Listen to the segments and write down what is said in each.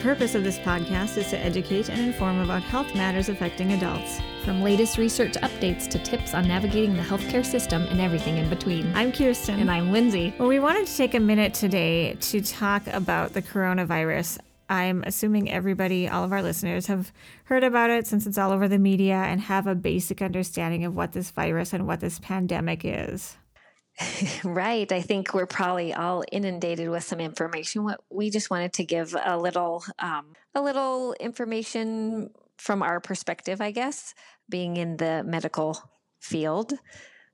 Purpose of this podcast is to educate and inform about health matters affecting adults. From latest research updates to tips on navigating the healthcare system and everything in between. I'm Kirsten. And I'm Lindsay. Well, we wanted to take a minute today to talk about the coronavirus. I'm assuming everybody, all of our listeners, have heard about it since it's all over the media and have a basic understanding of what this virus and what this pandemic is. Right. I think we're probably all inundated with some information. What we just wanted to give a little, um, a little information from our perspective, I guess, being in the medical field,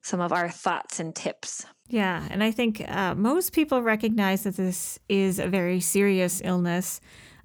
some of our thoughts and tips. Yeah, and I think uh, most people recognize that this is a very serious illness.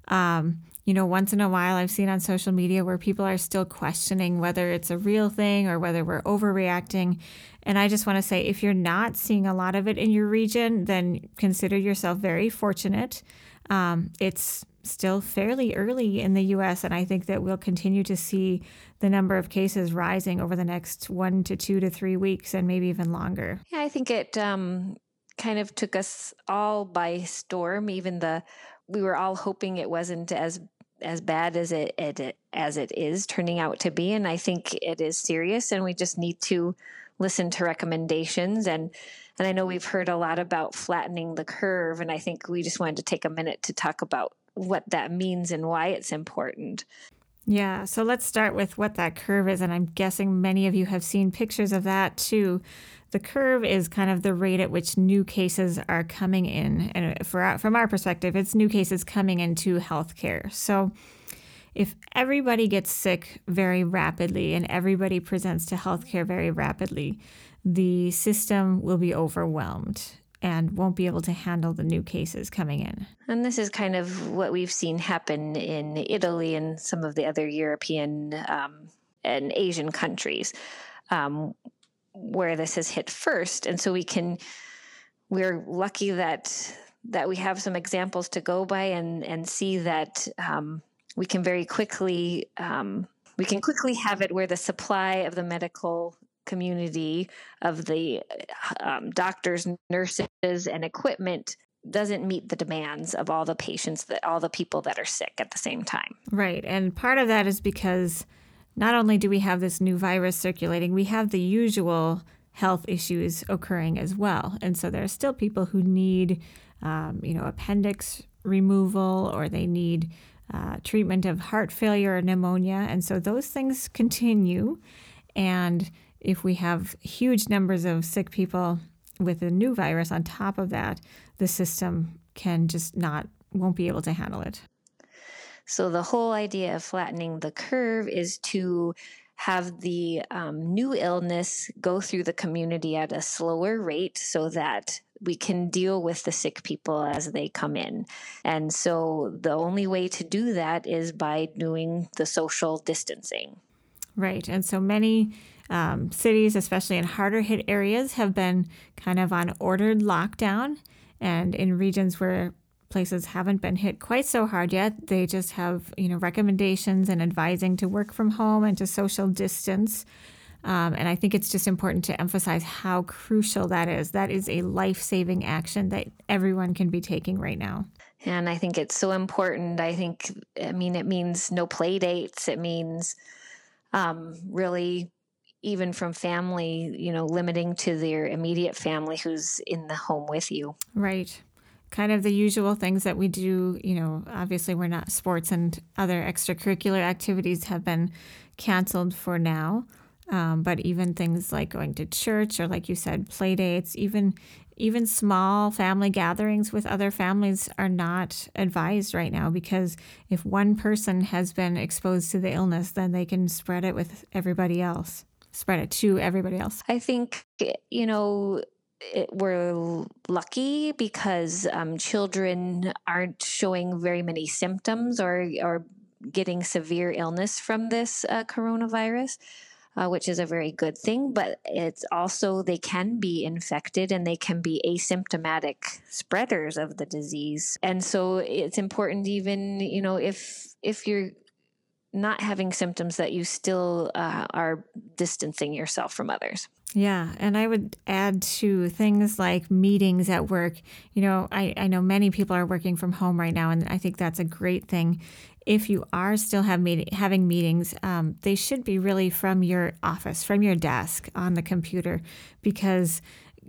Um, you know, once in a while, I've seen on social media where people are still questioning whether it's a real thing or whether we're overreacting. And I just want to say if you're not seeing a lot of it in your region, then consider yourself very fortunate. Um, it's still fairly early in the US, and I think that we'll continue to see the number of cases rising over the next one to two to three weeks and maybe even longer. Yeah, I think it um, kind of took us all by storm, even the we were all hoping it wasn't as as bad as it, it, as it is turning out to be and i think it is serious and we just need to listen to recommendations and and i know we've heard a lot about flattening the curve and i think we just wanted to take a minute to talk about what that means and why it's important yeah, so let's start with what that curve is. And I'm guessing many of you have seen pictures of that too. The curve is kind of the rate at which new cases are coming in. And uh, for, from our perspective, it's new cases coming into healthcare. So if everybody gets sick very rapidly and everybody presents to healthcare very rapidly, the system will be overwhelmed and won't be able to handle the new cases coming in. And this is kind of what we've seen happen in Italy and some of the other European um, and Asian countries um, where this has hit first. And so we can, we're lucky that that we have some examples to go by and and see that um, we can very quickly um, we can quickly have it where the supply of the medical community of the um, doctors, nurses, and equipment doesn't meet the demands of all the patients that all the people that are sick at the same time. Right. And part of that is because not only do we have this new virus circulating, we have the usual health issues occurring as well. And so there are still people who need, um, you know, appendix removal or they need uh, treatment of heart failure or pneumonia. And so those things continue. And if we have huge numbers of sick people with a new virus on top of that, the system can just not, won't be able to handle it. So, the whole idea of flattening the curve is to have the um, new illness go through the community at a slower rate so that we can deal with the sick people as they come in. And so, the only way to do that is by doing the social distancing. Right. And so many um, cities, especially in harder hit areas, have been kind of on ordered lockdown. And in regions where places haven't been hit quite so hard yet, they just have you know recommendations and advising to work from home and to social distance. Um, and I think it's just important to emphasize how crucial that is. That is a life saving action that everyone can be taking right now. And I think it's so important. I think, I mean, it means no play dates. It means um, really even from family, you know, limiting to their immediate family who's in the home with you. Right. Kind of the usual things that we do, you know, obviously we're not sports and other extracurricular activities have been canceled for now. Um, but even things like going to church or like you said, play dates, even even small family gatherings with other families are not advised right now because if one person has been exposed to the illness, then they can spread it with everybody else spread it to everybody else? I think, you know, it, we're lucky because um, children aren't showing very many symptoms or or getting severe illness from this uh, coronavirus. Uh, which is a very good thing, but it's also they can be infected and they can be asymptomatic spreaders of the disease. And so it's important, even you know, if if you're not having symptoms, that you still uh, are distancing yourself from others. Yeah, and I would add to things like meetings at work. You know, I, I know many people are working from home right now, and I think that's a great thing. If you are still have meet, having meetings, um, they should be really from your office, from your desk on the computer, because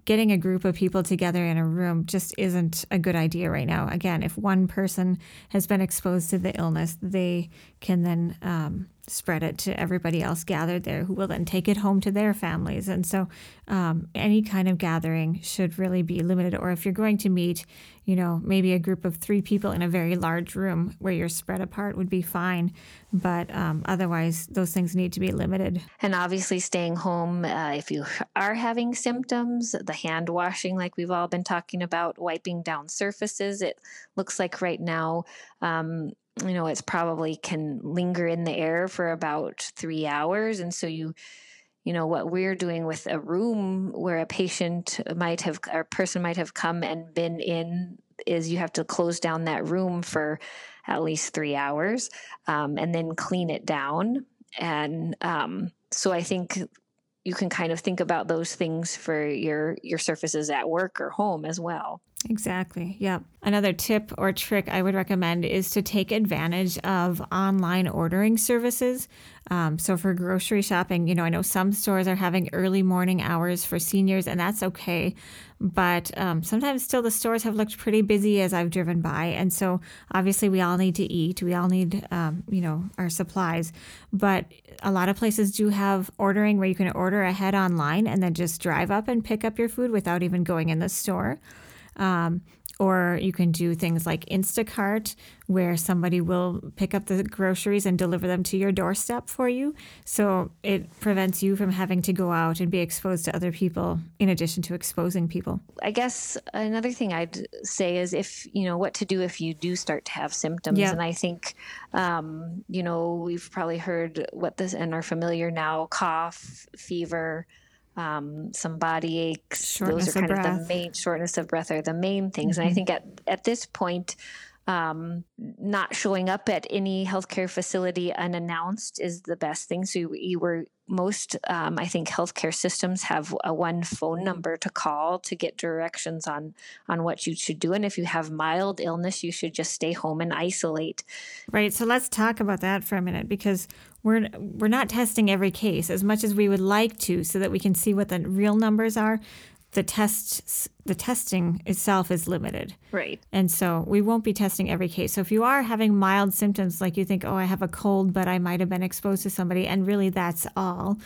getting a group of people together in a room just isn't a good idea right now. Again, if one person has been exposed to the illness, they can then um, spread it to everybody else gathered there, who will then take it home to their families. And so, um, any kind of gathering should really be limited. Or if you're going to meet, you know, maybe a group of three people in a very large room where you're spread apart would be fine. But um, otherwise, those things need to be limited. And obviously, staying home uh, if you are having symptoms, the hand washing, like we've all been talking about, wiping down surfaces. It looks like right now, um, you know, it's probably can linger in the air for about three hours. And so you, you know, what we're doing with a room where a patient might have, or a person might have come and been in is you have to close down that room for at least three hours um, and then clean it down. And um, so I think you can kind of think about those things for your your surfaces at work or home as well. Exactly. Yep. Another tip or trick I would recommend is to take advantage of online ordering services. Um, so, for grocery shopping, you know, I know some stores are having early morning hours for seniors, and that's okay. But um, sometimes still the stores have looked pretty busy as I've driven by. And so, obviously, we all need to eat. We all need, um, you know, our supplies. But a lot of places do have ordering where you can order ahead online and then just drive up and pick up your food without even going in the store. Um, or you can do things like Instacart, where somebody will pick up the groceries and deliver them to your doorstep for you. So it prevents you from having to go out and be exposed to other people, in addition to exposing people. I guess another thing I'd say is if, you know, what to do if you do start to have symptoms. Yeah. And I think, um, you know, we've probably heard what this and are familiar now cough, fever um, some body aches. Shortness Those are kind of, of, the main shortness of breath are the main things. Mm-hmm. And I mm-hmm. think at at this point, um, not showing up at any healthcare facility unannounced is the best thing. So you, you were most, um, I think, healthcare systems have a one phone number to call to get directions on on what you should do. And if you have mild illness, you should just stay home and isolate. Right. So let's talk about that for a minute because we're we're not testing every case as much as we would like to, so that we can see what the real numbers are the tests the testing itself is limited. Right. And so we won't be testing every case. So if you are having mild symptoms like you think, "Oh, I have a cold, but I might have been exposed to somebody," and really that's all,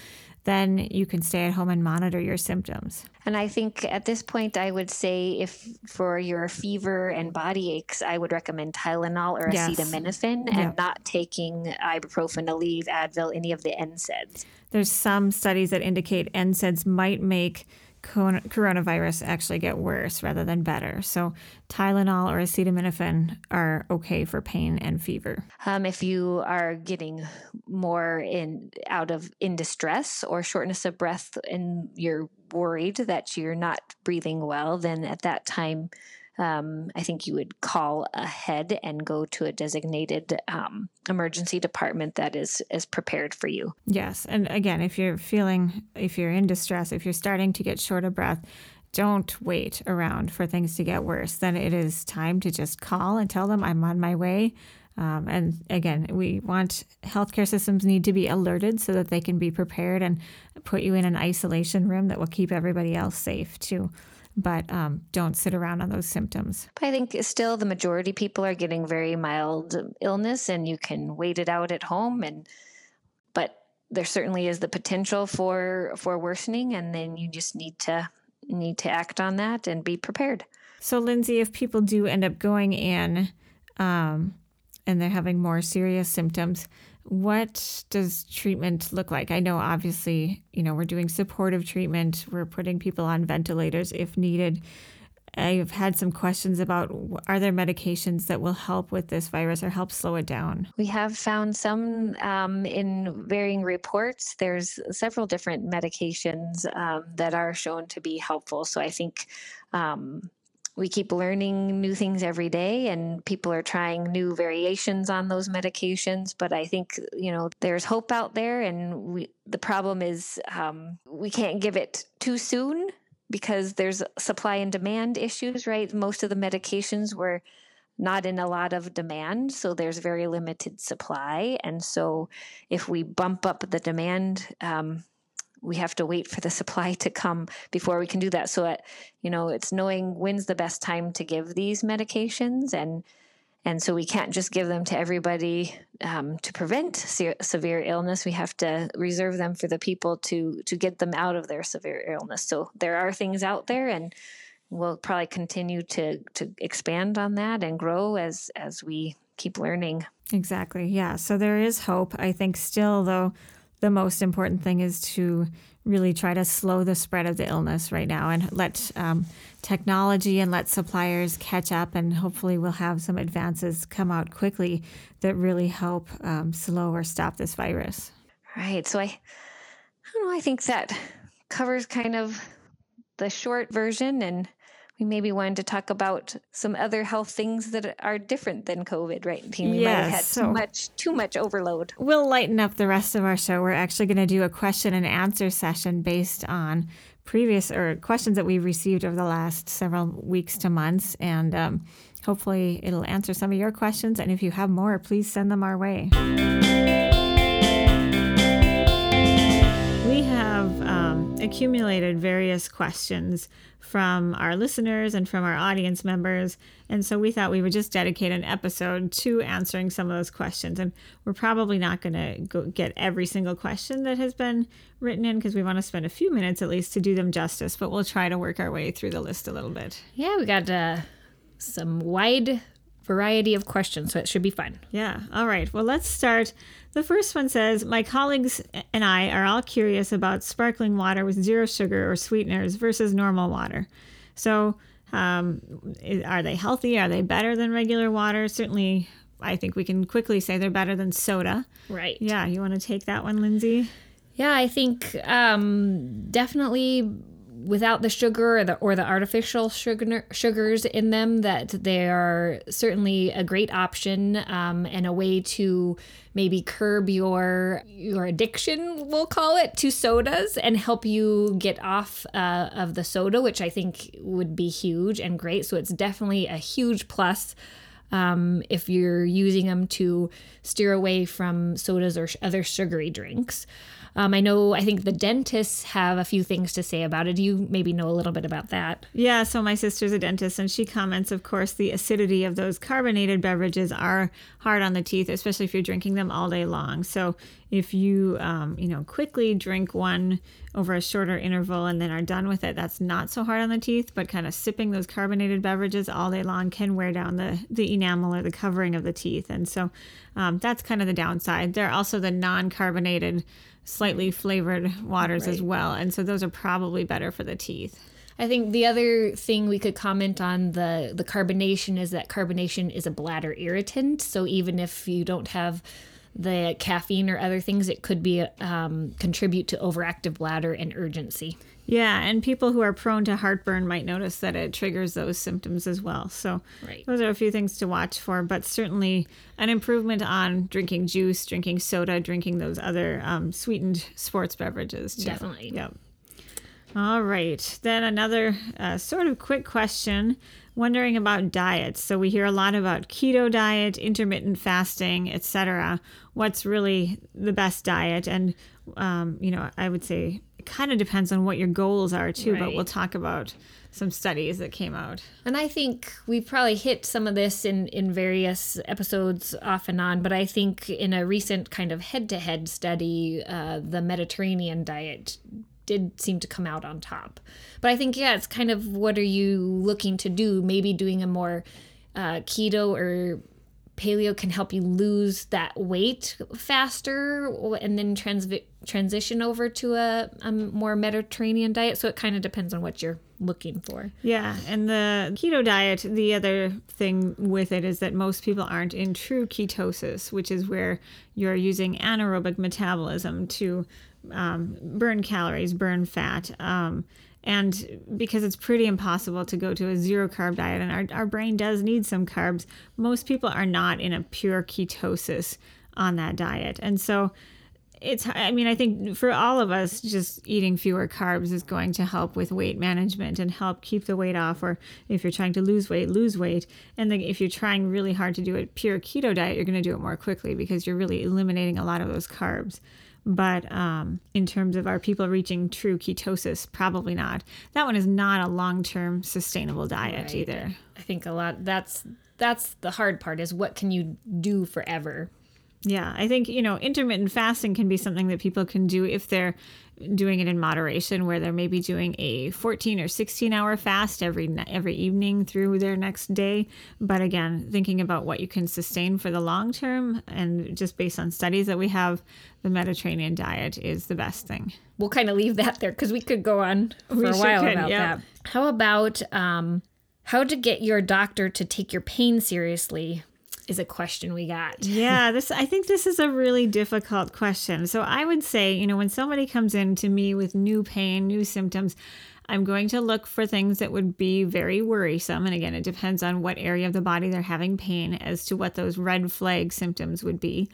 then you can stay at home and monitor your symptoms. And I think at this point, I would say if for your fever and body aches, I would recommend Tylenol or yes. acetaminophen and not taking ibuprofen, Aleve, Advil, any of the NSAIDs. There's some studies that indicate NSAIDs might make coronavirus actually get worse rather than better. So Tylenol or acetaminophen are okay for pain and fever. Um, if you are getting more in out of in distress or shortness of breath and you're worried that you're not breathing well, then at that time um, I think you would call ahead and go to a designated um, emergency department that is is prepared for you. Yes, and again, if you're feeling, if you're in distress, if you're starting to get short of breath, don't wait around for things to get worse. Then it is time to just call and tell them I'm on my way. Um, and again, we want healthcare systems need to be alerted so that they can be prepared and put you in an isolation room that will keep everybody else safe too but um, don't sit around on those symptoms. But I think still the majority people are getting very mild illness, and you can wait it out at home. And but there certainly is the potential for for worsening, and then you just need to need to act on that and be prepared. So, Lindsay, if people do end up going in, um, and they're having more serious symptoms, what does treatment look like? I know obviously, you know, we're doing supportive treatment, we're putting people on ventilators if needed. I've had some questions about are there medications that will help with this virus or help slow it down? We have found some um, in varying reports. There's several different medications um, that are shown to be helpful. So I think um, we keep learning new things every day and people are trying new variations on those medications but i think you know there's hope out there and we, the problem is um, we can't give it too soon because there's supply and demand issues, right? Most of the medications were not in a lot of demand, so there's very limited supply. And so if we bump up the demand, um, we have to wait for the supply to come before we can do that. So, you know, it's knowing when's the best time to give these medications and and so we can't just give them to everybody um, to prevent se- severe illness. We have to reserve them for the people to to get them out of their severe illness. So there are things out there, and we'll probably continue to to expand on that and grow as as we keep learning. Exactly. Yeah. So there is hope. I think still though the most important thing is to really try to slow the spread of the illness right now and let um, technology and let suppliers catch up. And hopefully, we'll have some advances come out quickly that really help um, slow or stop this virus. Right. So I, I don't know. I think that covers kind of the short version and we maybe wanted to talk about some other health things that are different than COVID, right? We yes, might have had so too much too much overload. We'll lighten up the rest of our show. We're actually going to do a question and answer session based on previous or questions that we've received over the last several weeks to months, and um, hopefully it'll answer some of your questions. And if you have more, please send them our way. Accumulated various questions from our listeners and from our audience members. And so we thought we would just dedicate an episode to answering some of those questions. And we're probably not going to get every single question that has been written in because we want to spend a few minutes at least to do them justice, but we'll try to work our way through the list a little bit. Yeah, we got uh, some wide variety of questions, so it should be fun. Yeah. All right. Well, let's start. The first one says My colleagues and I are all curious about sparkling water with zero sugar or sweeteners versus normal water. So, um, are they healthy? Are they better than regular water? Certainly, I think we can quickly say they're better than soda. Right. Yeah. You want to take that one, Lindsay? Yeah, I think um, definitely without the sugar or the or the artificial sugar sugars in them that they are certainly a great option um, and a way to maybe curb your your addiction we'll call it to sodas and help you get off uh, of the soda which i think would be huge and great. So it's definitely a huge plus um, if you're using them to steer away from sodas or sh- other sugary drinks um, I know, I think the dentists have a few things to say about it. Do you maybe know a little bit about that? Yeah, so my sister's a dentist, and she comments, of course, the acidity of those carbonated beverages are hard on the teeth, especially if you're drinking them all day long. So if you, um, you know, quickly drink one over a shorter interval and then are done with it, that's not so hard on the teeth. But kind of sipping those carbonated beverages all day long can wear down the the enamel or the covering of the teeth, and so um, that's kind of the downside. There are also the non-carbonated slightly flavored waters right. as well. And so those are probably better for the teeth. I think the other thing we could comment on the the carbonation is that carbonation is a bladder irritant. So even if you don't have the caffeine or other things, it could be um, contribute to overactive bladder and urgency. Yeah, and people who are prone to heartburn might notice that it triggers those symptoms as well. So right. those are a few things to watch for, but certainly an improvement on drinking juice, drinking soda, drinking those other um, sweetened sports beverages. Too. Definitely. Yep. All right. Then another uh, sort of quick question wondering about diets. So we hear a lot about keto diet, intermittent fasting, etc. What's really the best diet? And um, you know, I would say kind of depends on what your goals are too, right. but we'll talk about some studies that came out. And I think we probably hit some of this in, in various episodes off and on, but I think in a recent kind of head to head study, uh, the Mediterranean diet did seem to come out on top. But I think, yeah, it's kind of what are you looking to do? Maybe doing a more uh, keto or paleo can help you lose that weight faster and then trans- transition over to a, a more Mediterranean diet. So it kind of depends on what you're looking for. Yeah, and the keto diet, the other thing with it is that most people aren't in true ketosis, which is where you're using anaerobic metabolism to um, burn calories, burn fat. Um, and because it's pretty impossible to go to a zero carb diet, and our, our brain does need some carbs, most people are not in a pure ketosis on that diet. And so, it's i mean i think for all of us just eating fewer carbs is going to help with weight management and help keep the weight off or if you're trying to lose weight lose weight and then if you're trying really hard to do a pure keto diet you're going to do it more quickly because you're really eliminating a lot of those carbs but um, in terms of our people reaching true ketosis, probably not. That one is not a long-term sustainable diet right. either. I think a lot. That's that's the hard part. Is what can you do forever? Yeah, I think, you know, intermittent fasting can be something that people can do if they're doing it in moderation where they're maybe doing a 14 or 16 hour fast every every evening through their next day. But again thinking about what you can sustain for the long term and just based on studies that we have the mediterranean diet is the best thing. We'll kind of leave that there because we could go on for we a while could, about that. How about um, how to get your doctor to take your pain seriously is a question we got. yeah, this I think this is a really difficult question. So I would say, you know, when somebody comes in to me with new pain, new symptoms, I'm going to look for things that would be very worrisome. And again, it depends on what area of the body they're having pain as to what those red flag symptoms would be.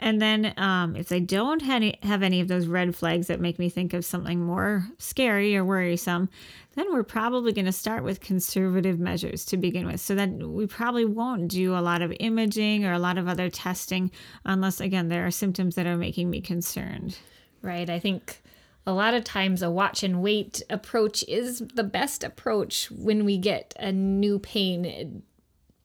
And then um, if they don't have any of those red flags that make me think of something more scary or worrisome, then we're probably going to start with conservative measures to begin with. So that we probably won't do a lot of imaging or a lot of other testing unless, again, there are symptoms that are making me concerned. Right. I think a lot of times a watch and wait approach is the best approach when we get a new pain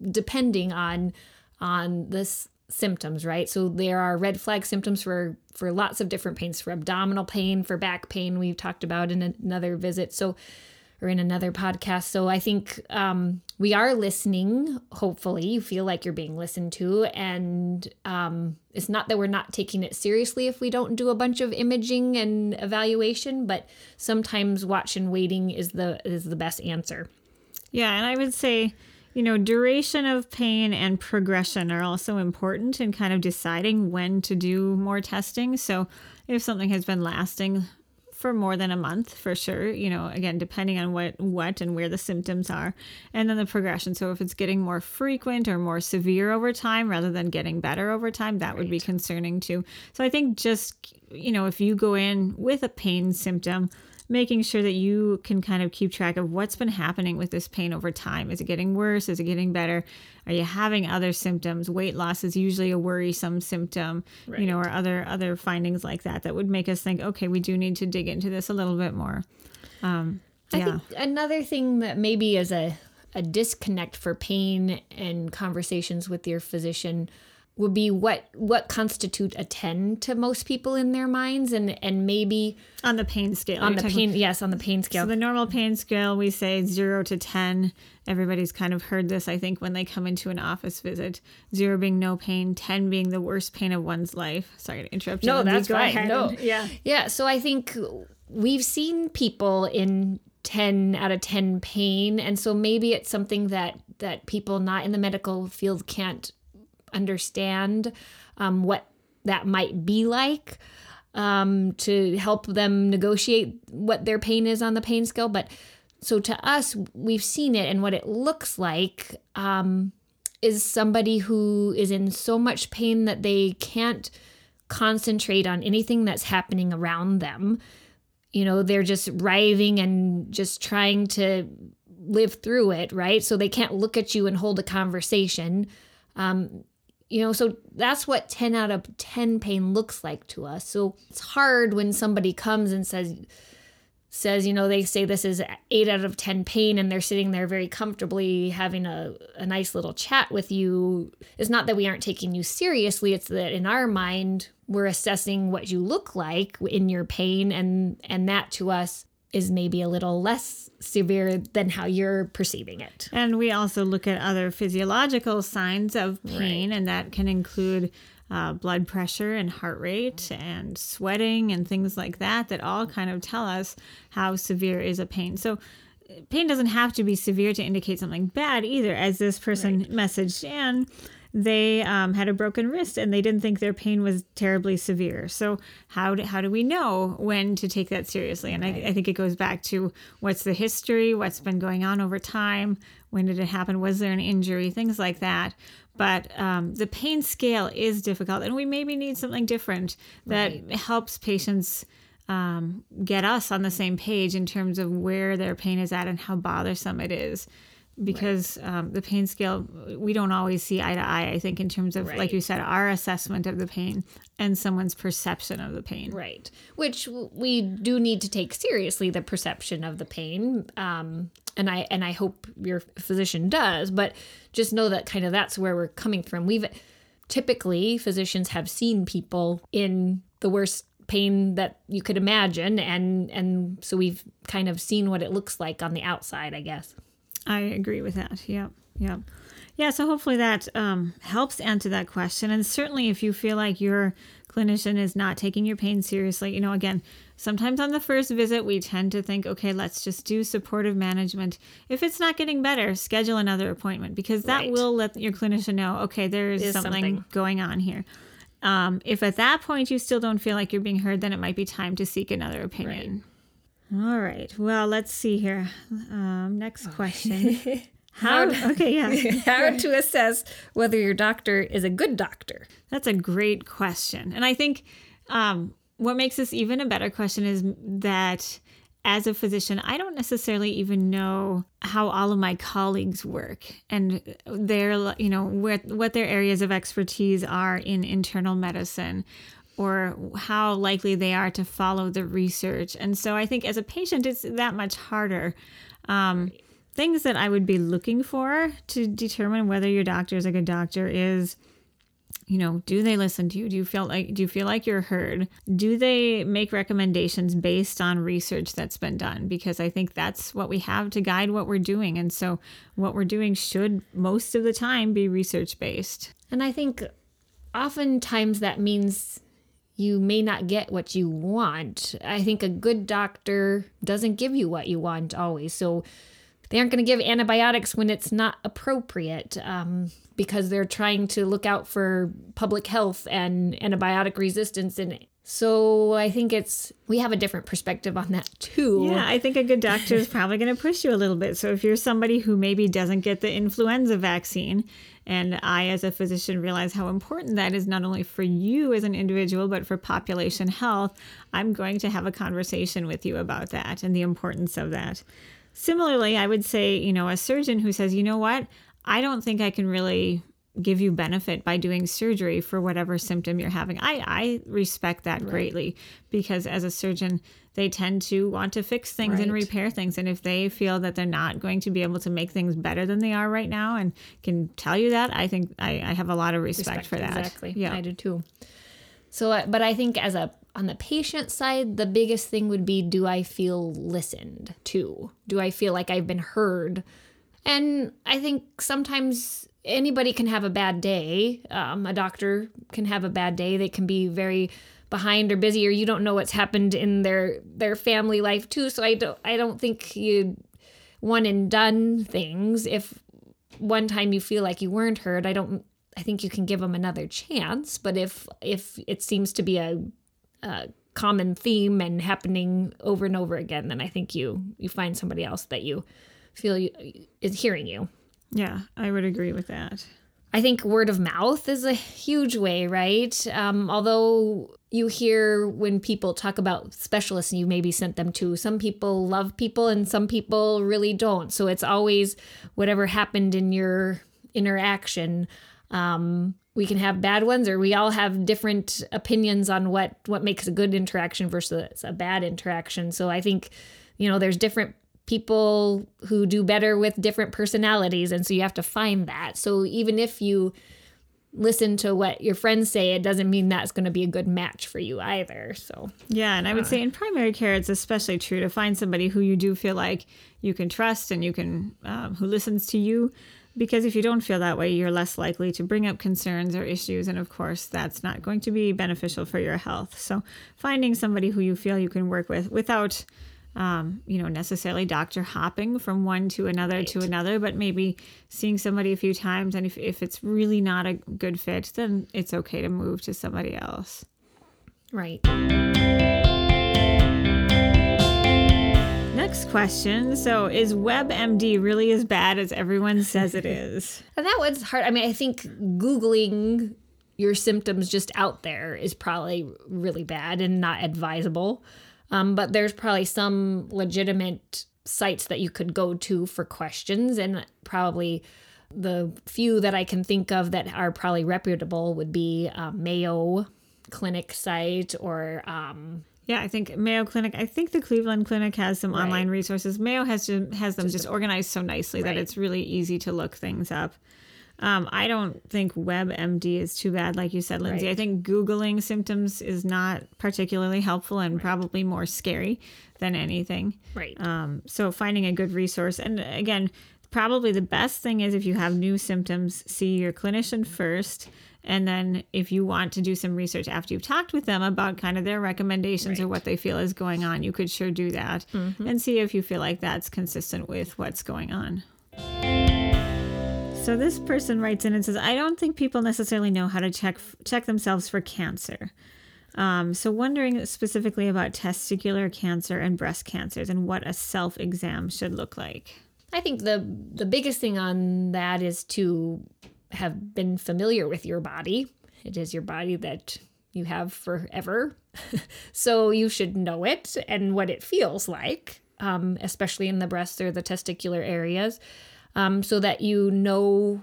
depending on on this symptoms, right? So there are red flag symptoms for for lots of different pains, for abdominal pain, for back pain. We've talked about in another visit. So or in another podcast. So I think um, we are listening. Hopefully, you feel like you're being listened to, and um, it's not that we're not taking it seriously if we don't do a bunch of imaging and evaluation, but sometimes watch and waiting is the is the best answer. Yeah, and I would say you know, duration of pain and progression are also important in kind of deciding when to do more testing. So, if something has been lasting for more than a month, for sure, you know, again, depending on what what and where the symptoms are, and then the progression. So, if it's getting more frequent or more severe over time rather than getting better over time, that right. would be concerning too. So, I think just, you know, if you go in with a pain symptom, making sure that you can kind of keep track of what's been happening with this pain over time. Is it getting worse? Is it getting better? Are you having other symptoms? Weight loss is usually a worrisome symptom, right. you know, or other other findings like that that would make us think, okay, we do need to dig into this a little bit more. Um, I yeah. think another thing that maybe is a a disconnect for pain and conversations with your physician would be what what constitute a 10 to most people in their minds and and maybe on the pain scale on the pain about, yes on the pain scale. so the normal pain scale we say 0 to 10 everybody's kind of heard this i think when they come into an office visit. 0 being no pain 10 being the worst pain of one's life. Sorry to interrupt you. No that's fine. no. and, yeah. Yeah so i think we've seen people in 10 out of 10 pain and so maybe it's something that that people not in the medical field can't understand um, what that might be like um, to help them negotiate what their pain is on the pain scale. But so to us, we've seen it, and what it looks like um, is somebody who is in so much pain that they can't concentrate on anything that's happening around them. You know, they're just writhing and just trying to live through it, right? So they can't look at you and hold a conversation. Um, you know, so that's what 10 out of 10 pain looks like to us. So it's hard when somebody comes and says, says, you know, they say this is eight out of 10 pain and they're sitting there very comfortably having a, a nice little chat with you. It's not that we aren't taking you seriously, it's that in our mind, we're assessing what you look like in your pain and and that to us is maybe a little less severe than how you're perceiving it. And we also look at other physiological signs of pain, and that can include uh, blood pressure and heart rate and sweating and things like that, that all kind of tell us how severe is a pain. So, pain doesn't have to be severe to indicate something bad either, as this person right. messaged in they um, had a broken wrist and they didn't think their pain was terribly severe. So how do, how do we know when to take that seriously? And right. I, I think it goes back to what's the history, what's been going on over time, when did it happen, was there an injury, things like that. But um, the pain scale is difficult, and we maybe need something different that right. helps patients um, get us on the same page in terms of where their pain is at and how bothersome it is because right. um, the pain scale we don't always see eye to eye i think in terms of right. like you said our assessment of the pain and someone's perception of the pain right which we do need to take seriously the perception of the pain um, and i and i hope your physician does but just know that kind of that's where we're coming from we've typically physicians have seen people in the worst pain that you could imagine and and so we've kind of seen what it looks like on the outside i guess I agree with that. Yep. Yep. Yeah. So hopefully that um, helps answer that question. And certainly if you feel like your clinician is not taking your pain seriously, you know, again, sometimes on the first visit, we tend to think, okay, let's just do supportive management. If it's not getting better, schedule another appointment because that right. will let your clinician know, okay, there is something, something, going on here. Um, if at that point you still don't feel like you're being heard, then it might be time to seek another opinion. Right. All right. Well, let's see here. Um, next question. How, okay, yeah. How to assess whether your doctor is a good doctor? That's a great question. And I think um, what makes this even a better question is that as a physician, I don't necessarily even know how all of my colleagues work and their, you know, where, what their areas of expertise are in internal medicine or how likely they are to follow the research. And so I think as a patient, it's that much harder. Um, things that I would be looking for to determine whether your doctor is a good doctor is you know do they listen to you? Do you feel like do you feel like you're heard? Do they make recommendations based on research that's been done? Because i think that's what we have to guide what we're doing. And so what we're doing should most of the time be research based and i think oftentimes that means you may not get what you want. I think a good doctor doesn't give you what you want always. So they aren't going to give antibiotics when it's not appropriate um, because they're trying to look out for public health and antibiotic resistance. And so I think it's, we have a different perspective on that too. Yeah, I think a good doctor is probably going to push you a little bit. So if you're somebody who maybe doesn't get the influenza vaccine, and I, as a physician, realize how important that is not only for you as an individual, but for population health. I'm going to have a conversation with you about that and the importance of that. Similarly, I would say, you know, a surgeon who says, you know what, I don't think I can really give you benefit by doing surgery for whatever symptom you're having. I, I respect that right. greatly because as a surgeon, they tend to want to fix things right. and repair things. And if they feel that they're not going to be able to make things better than they are right now and can tell you that, I think I, I have a lot of respect, respect for that. Exactly. Yeah. I do too. So, uh, but I think as a on the patient side, the biggest thing would be do I feel listened to? Do I feel like I've been heard? And I think sometimes anybody can have a bad day. Um, a doctor can have a bad day. They can be very behind or busy or you don't know what's happened in their their family life too so i don't i don't think you one and done things if one time you feel like you weren't heard i don't i think you can give them another chance but if if it seems to be a, a common theme and happening over and over again then i think you you find somebody else that you feel you, is hearing you yeah i would agree with that I think word of mouth is a huge way, right? Um, although you hear when people talk about specialists and you maybe sent them to, some people love people and some people really don't. So it's always whatever happened in your interaction. Um, we can have bad ones or we all have different opinions on what what makes a good interaction versus a bad interaction. So I think you know there's different people who do better with different personalities and so you have to find that so even if you listen to what your friends say, it doesn't mean that's going to be a good match for you either. So, Yeah, and I would say in primary care, it's especially true to find somebody who you do feel like you can trust and you can, um, who listens to you. Because if you don't feel that way, you're less likely to bring up concerns or issues. And of course, that's not going to be beneficial for your health. So, finding somebody who you feel you can work with without, um, you know, necessarily doctor hopping from one to another to another, but maybe seeing somebody a few times. And if, if it's really not a good fit, then it's okay to move to somebody else. right. Next question. So, is WebMD really as bad as everyone says it is? And that was hard. I mean, I think Googling your symptoms just out there is probably really bad and not advisable. Um, but there's probably some legitimate sites that you could go to for questions, and probably the few that I can think of that are probably reputable would be uh, Mayo Clinic site or um, Yeah, I think Mayo Clinic. I think the Cleveland Clinic has some online resources. Mayo has has them just, organized so nicely that it's really easy to look things up. Um, I don't think WebMD is too bad, like you said, Lindsay. Right. I think Googling symptoms is not particularly helpful and probably more scary than anything. right. Um, so finding a good resource, and again, probably the best thing is if you have new symptoms, see your clinician first, and then if you want to do some research after you've talked with them about kind of their recommendations or what they feel is going on, you could sure do that and see if you feel like that's consistent with what's going on. So this person writes in and says, "I don't think people necessarily know how to check check themselves for cancer." Um, so wondering specifically about testicular cancer and breast cancers and what a self exam should look like. I think the the biggest thing on that is to have been familiar with your body. It is your body that you have forever, so you should know it and what it feels like, um, especially in the breast or the testicular areas, um, so that you know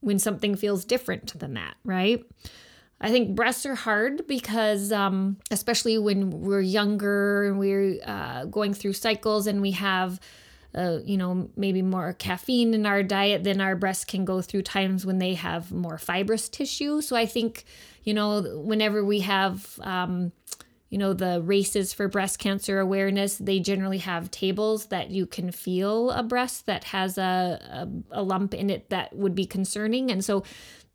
when something feels different than that, right? I think breasts are hard because, um, especially when we're younger and we're uh, going through cycles and we have, uh, you know, maybe more caffeine in our diet, then our breasts can go through times when they have more fibrous tissue. So I think, you know, whenever we have, um, you know, the races for breast cancer awareness, they generally have tables that you can feel a breast that has a, a, a lump in it that would be concerning. And so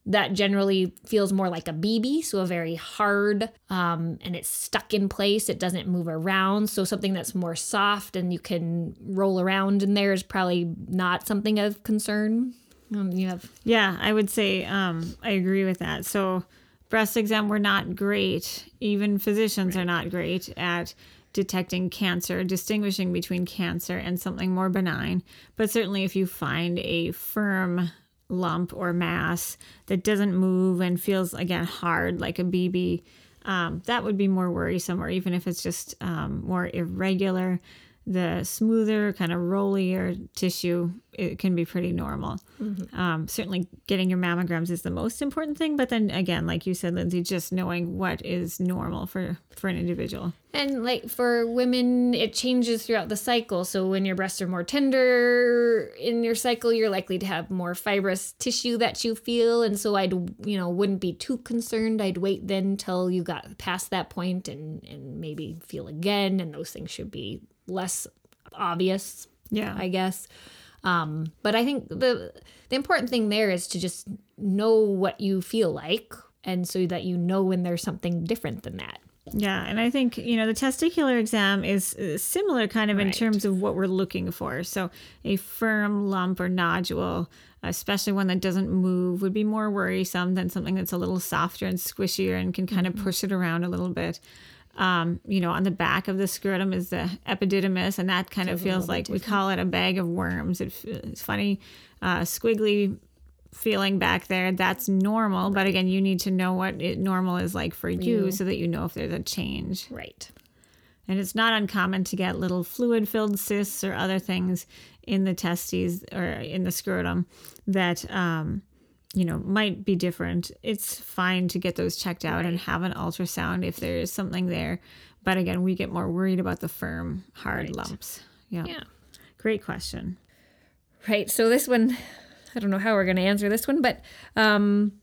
that generally feels more like a BB, so a very hard, um, and it's stuck in place. It doesn't move around. So something that's more soft and you can roll around in there is probably not something of concern. Um, you have Yeah, I would say um, I agree with that. So breast exam were not great. Even physicians are not great at detecting cancer, distinguishing between cancer and something more benign. But certainly, if you find a firm lump or mass that doesn't move and feels again hard like a BB, um, that would be more worrisome. Or even if it's just um, more irregular, the smoother, kind of rollier tissue, it can be pretty normal. Um, certainly, getting your mammograms is the most important thing. But then again, like you said, Lindsay, just knowing what is normal for for an individual. And like for women, it changes throughout the cycle. So when your breasts are more tender in your cycle, you're likely to have more fibrous tissue that you feel. And so I'd, you know, wouldn't be too concerned. I'd wait then till you got past that point and, and maybe feel again. And those things should be less obvious, Yeah, I guess. Um, but I think the the important thing there is to just know what you feel like, and so that you know when there's something different than that. Yeah, and I think you know the testicular exam is uh, similar, kind of in terms of what we're looking for. So a firm lump or nodule, especially one that doesn't move, would be more worrisome than something that's a little softer and squishier and can kind of push it around a little bit. Um, you know, on the back of the scrotum is the epididymis, and that kind of feels like we call it a bag of worms. It, it's funny, uh, squiggly feeling back there. That's normal, but again, you need to know what it normal is like for you, so that you know if there's a change. Right. And it's not uncommon to get little fluid filled cysts or other things in the testes or in the scrotum that, um, you know, might be different. It's fine to get those checked out and have an ultrasound if there is something there. But again, we get more worried about the firm, hard lumps. Yeah. Yeah. Great question. Right. So this one, I don't know how we're going to answer this one, but um,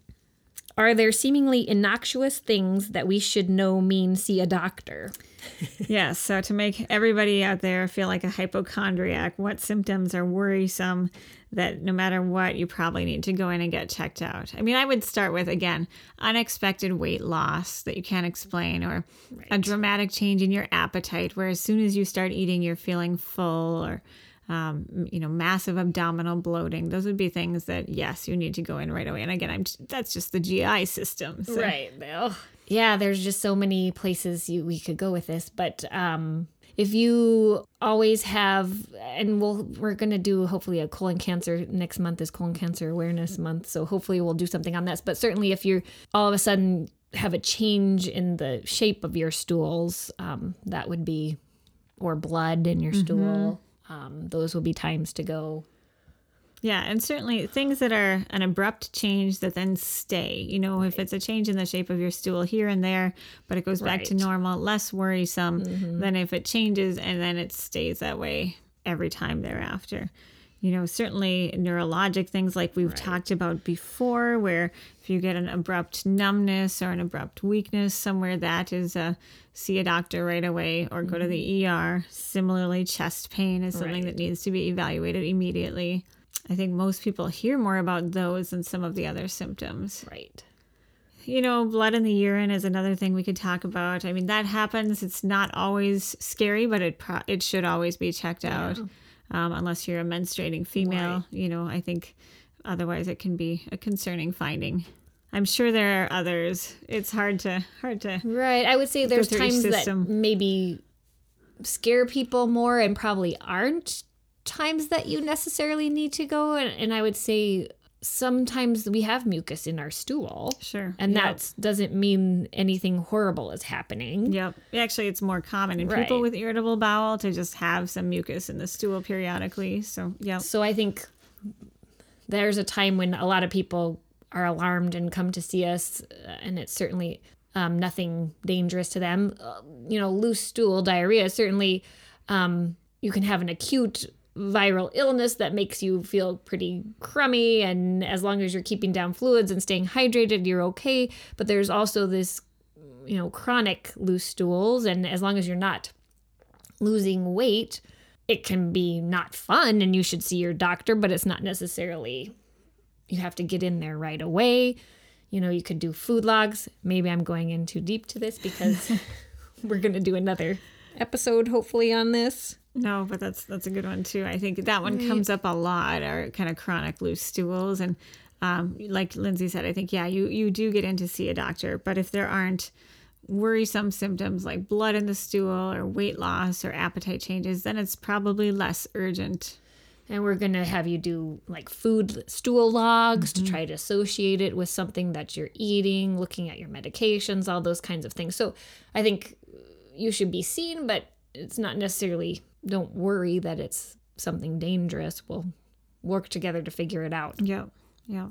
Are there seemingly innocuous things that we should know mean see a doctor? yes. So to make everybody out there feel like a hypochondriac, what symptoms are worrisome that no matter what, you probably need to go in and get checked out? I mean, I would start with again, unexpected weight loss that you can't explain, or right. a dramatic change in your appetite, where as soon as you start eating, you're feeling full, or um, you know, massive abdominal bloating. Those would be things that yes, you need to go in right away. And again, I'm that's just the GI system, so. right? Bill. Yeah, there's just so many places you, we could go with this, but um, if you always have, and we'll we're gonna do hopefully a colon cancer next month is colon cancer awareness month, so hopefully we'll do something on this. But certainly, if you're all of a sudden have a change in the shape of your stools, um, that would be, or blood in your mm-hmm. stool um, those will be times to go. Yeah, and certainly things that are an abrupt change that then stay. You know, right. if it's a change in the shape of your stool here and there, but it goes back right. to normal, less worrisome mm-hmm. than if it changes and then it stays that way every time thereafter you know, certainly neurologic things like we've right. talked about before, where if you get an abrupt numbness or an abrupt weakness somewhere, that is a see a doctor right away or go to the. ER. Similarly, chest pain is something right. that needs to be evaluated immediately. I think most people hear more about those than some of the other symptoms. Right. You know, blood in the urine is another thing we could talk about. I mean, that happens. It's not always scary, but it pro- it should always be checked yeah. out um, unless you're a menstruating female. Right. You know, I think otherwise it can be a concerning finding. I'm sure there are others. It's hard to hard to right. I would say there's times that maybe scare people more, and probably aren't times that you necessarily need to go. And, and I would say sometimes we have mucus in our stool. Sure. And yep. that doesn't mean anything horrible is happening. Yep. Actually, it's more common in right. people with irritable bowel to just have some mucus in the stool periodically. So, yeah. So I think there's a time when a lot of people are alarmed and come to see us, uh, and it's certainly um, nothing dangerous to them. Uh, you know, loose stool diarrhea, certainly um, you can have an acute viral illness that makes you feel pretty crummy. And as long as you're keeping down fluids and staying hydrated you're okay. But there's also this you know chronic loose stools. And as long as you're not losing weight it can be not fun and you should see your doctor. But it's not necessarily you have to get in there right away. You know you could do food logs. Maybe i'm going in too deep to this because we're going to do another episode hopefully on this no, but that's that's a good one too. I think that one right. comes up a lot. Are kind of chronic loose stools, and um, like Lindsay said, I think yeah, you you do get in to see a doctor, but if there aren't worrisome symptoms like blood in the stool or weight loss or appetite changes, then it's probably less urgent. And we're going to have you do like food stool logs mm-hmm. to try to associate it with something that you're eating, looking at your medications, all those kinds of things. So I think you should be seen, but it's not necessarily don't worry that it's something dangerous. We'll work together to figure it out. Yeah. Yeah.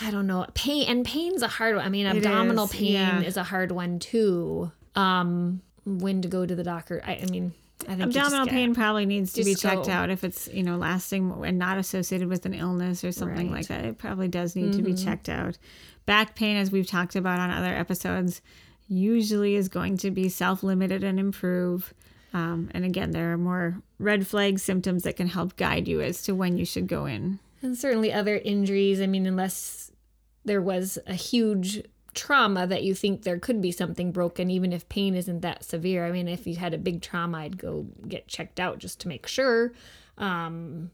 I don't know. Pain and pain's a hard one. I mean, abdominal is, pain yeah. is a hard one too. Um, when to go to the doctor. I, I mean, I think abdominal pain probably needs to be checked go. out if it's you know lasting and not associated with an illness or something right. like that. It probably does need mm-hmm. to be mm-hmm. checked out. Back pain, as we've talked about on other episodes, usually is going to be self limited and improve. Um, and again, there are more red flag symptoms that can help guide you as to when you should go in. And certainly other injuries. I mean, unless there was a huge trauma that you think there could be something broken, even if pain isn't that severe. I mean, if you had a big trauma, I'd go get checked out just to make sure. Um,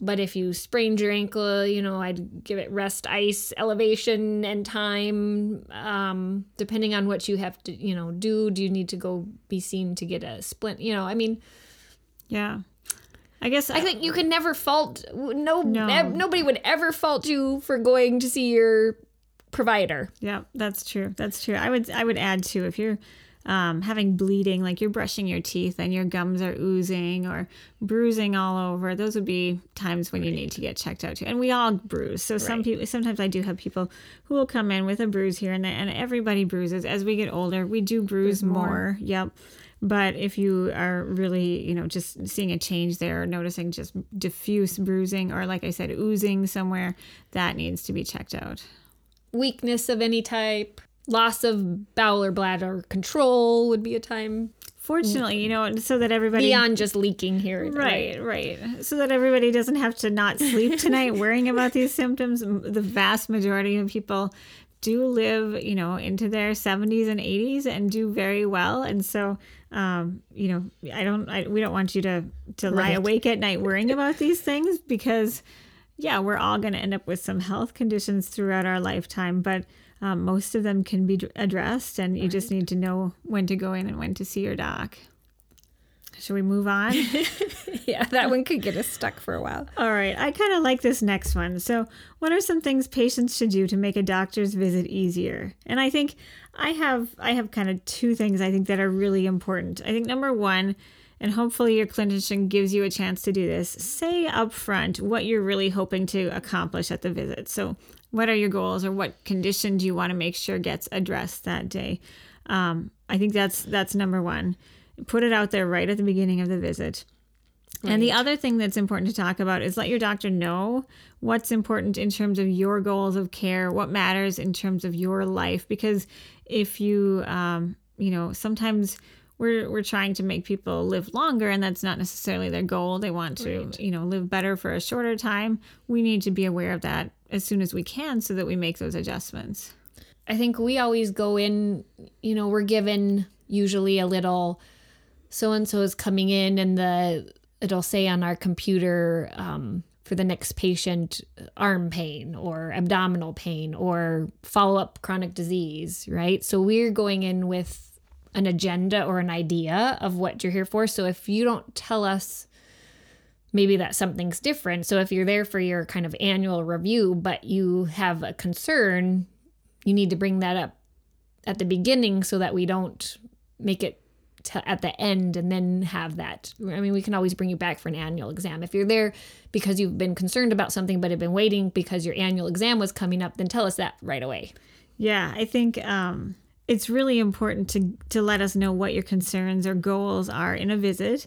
but if you sprained your ankle, you know, I'd give it rest, ice, elevation, and time. Um, depending on what you have to, you know, do. Do you need to go be seen to get a splint? You know, I mean, yeah. I guess I think you can never fault. No, no, nobody would ever fault you for going to see your provider. Yeah, that's true. That's true. I would I would add too if you're um, having bleeding, like you're brushing your teeth and your gums are oozing or bruising all over, those would be times when right. you need to get checked out too. And we all bruise. So some people, sometimes I do have people who will come in with a bruise here and there, and everybody bruises. As we get older, we do bruise more. more. Yep. But if you are really, you know, just seeing a change there, noticing just diffuse bruising or, like I said, oozing somewhere, that needs to be checked out. weakness of any type, loss of bowel or bladder control would be a time Fortunately, you know, so that everybody beyond just leaking here. Right, right. So that everybody doesn't have to not sleep tonight worrying about these symptoms. The vast majority of people do live, you know, into their 70s and 80s and do very well. And so, um, you know, I don't, I, we don't want you to to lie Right. awake at night worrying about these things because, yeah, we're all going to end up with some health conditions throughout our lifetime, but. Um, most of them can be addressed, and you just need to know when to go in and when to see your doc. Should we move on? Yeah, that one could get us stuck for a while. All right, I kind of like this next one. So, what are some things patients should do to make a doctor's visit easier? And I think I have I have kind of two things I think that are really important. I think number 1, and hopefully your clinician gives you a chance to do this, say upfront what you're really hoping to accomplish at the visit. So, what are your goals or what condition do you want to make sure gets addressed that day? Um, I think that's that's number 1. Put it out there right at the beginning of the visit. And the other thing that's important to talk about is let your doctor know what's important in terms of your goals of care, what matters in terms of your life. Because if you, um, you know, sometimes we're we're trying to make people live longer, and that's not necessarily their goal. They want to, you know, live better for a shorter time. We need to be aware of that as soon as we can, so that we make those adjustments. I think we always go in, you know, we're given usually a little so and so is coming in and the it'll say on our computer um, for the next patient arm pain or abdominal pain or follow up chronic disease, right? So we're going in with an agenda or an idea of what you're here for. So if you don't tell us maybe that something's different. So if you're there for your kind of annual review, but you have a concern, you need to bring that up at the beginning so that we don't make it at the end and then have that. I mean, we can always bring you back for an annual exam. If you're there because you've been concerned about something but have been waiting because your annual exam was coming up, then tell us that right away. Yeah, I think um, it's really important to to let us know what your concerns or goals are in a visit.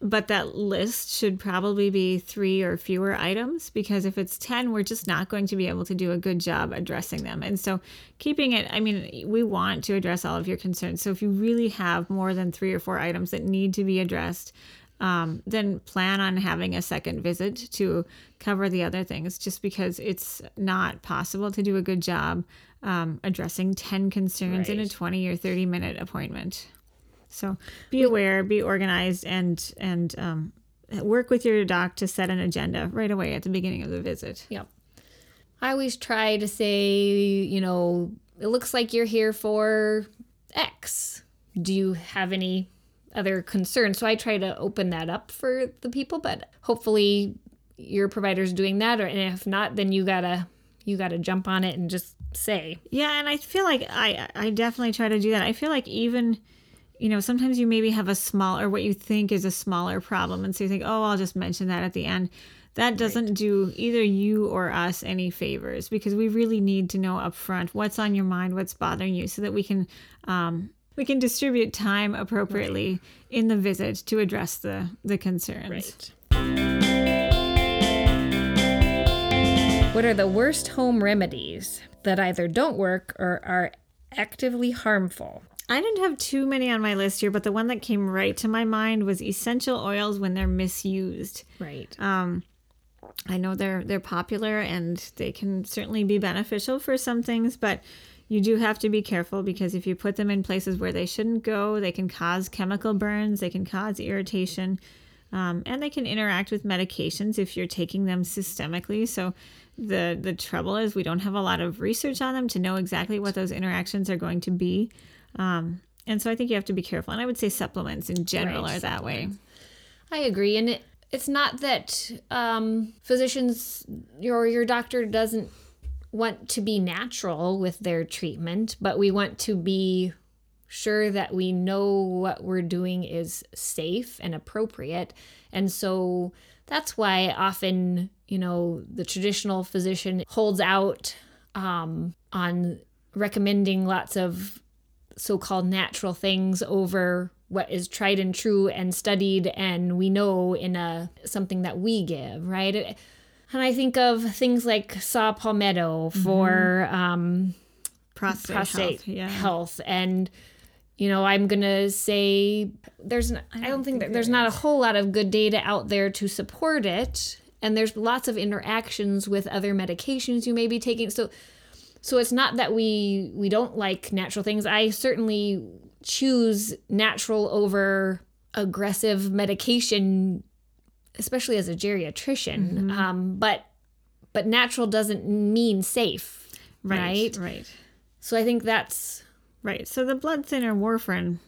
But that list should probably be three or fewer items because if it's 10, we're just not going to be able to do a good job addressing them. And so, keeping it, I mean, we want to address all of your concerns. So, if you really have more than three or four items that need to be addressed, um, then plan on having a second visit to cover the other things just because it's not possible to do a good job um, addressing 10 concerns in a 20 or 30 minute appointment. So be aware, be organized, and and um, work with your doc to set an agenda right away at the beginning of the visit. Yep. I always try to say, you know, it looks like you're here for X. Do you have any other concerns? So I try to open that up for the people, but hopefully your provider's doing that or and if not, then you gotta you gotta jump on it and just say. Yeah, and I feel like I I definitely try to do that. I feel like even you know sometimes you maybe have a small or what you think is a smaller problem, and so you think, oh, I'll just mention that at the end. That doesn't do either you or us any favors because we really need to know upfront what's on your mind, what's bothering you, so that we can um, we can distribute time appropriately in the visit to address the the concerns. What are the worst home remedies that either don't work or are actively harmful? I didn't have too many on my list here, but the one that came right to my mind was essential oils when they're misused. Right. Um, I know they're they're popular and they can certainly be beneficial for some things, but you do have to be careful because if you put them in places where they shouldn't go, they can cause chemical burns, they can cause irritation, um, and they can interact with medications if you're taking them systemically. So the the trouble is we don't have a lot of research on them to know exactly what those interactions are going to be. Um, and so I think you have to be careful. And I would say supplements in general Right, are that way. I agree, and it, it's not that um, physicians or your doctor doesn't want to be natural with their treatment, but we want to be sure that we know what we're doing is safe and appropriate, and so that's why often you know the traditional physician holds out um, on recommending lots of so-called natural things over what is tried and true and studied and we know in a something that we give right And I think of things like saw palmetto for um, prostate, prostate health. Yeah. health and you know i'm gonna say there's n- i don't, think, that there's not a whole lot of good data out there to support it and there's lots of interactions with other medications you may be taking so so it's not that we we don't like natural things i certainly choose natural over aggressive medication especially as a geriatrician um, but but natural doesn't mean safe right? Right. Right. so i think that's Right. So the blood thinner warfarin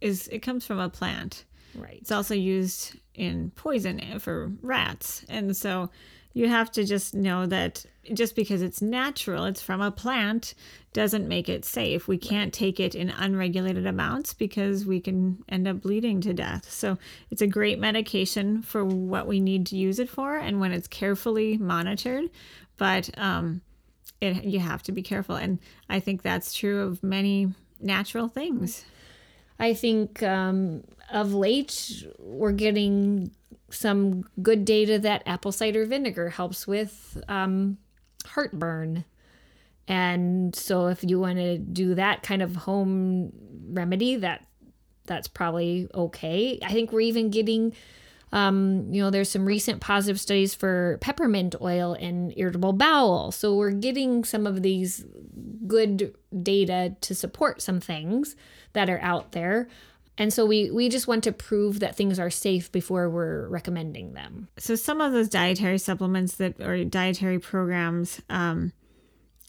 is it comes from a plant. right It's also used in poison for rats. And so you have to just know that just because it's natural, it's from a plant, doesn't make it safe. We can't take it in unregulated amounts because we can end up bleeding to death. So it's a great medication for what we need to use it for and when it's carefully monitored. But um, it, you have to be careful. And I think that's true of many natural things. I think um, of late we're getting some good data that apple cider vinegar helps with um, heartburn. And so if you want to do that kind of home remedy, that that's probably okay. I think we're even getting um, you know, there's some recent positive studies for peppermint oil and irritable bowel. So we're getting some of these good data to support some things that are out there. And so we we just want to prove that things are safe before we're recommending them. so some of those dietary supplements that or dietary programs um,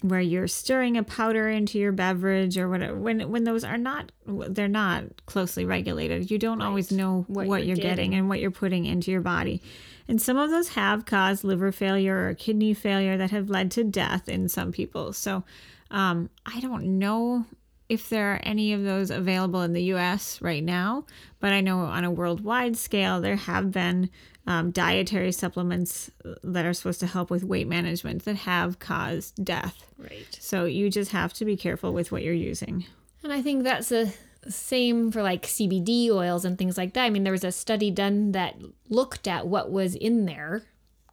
where you're stirring a powder into your beverage or whatever when when those are not they're not closely regulated you don't always know what, What you're, you're getting. getting. and what you're putting into your body and some of those have caused liver failure or kidney failure that have led to death in some people so um, i don't know if there are any of those available in the US right now, but I know on a worldwide scale there have been um, dietary supplements that are supposed to help with weight management that have caused death. Right. So you just have to be careful with what you're using. And I think that's the same for like CBD oils and things like that. I mean, there was a study done that looked at what was in there,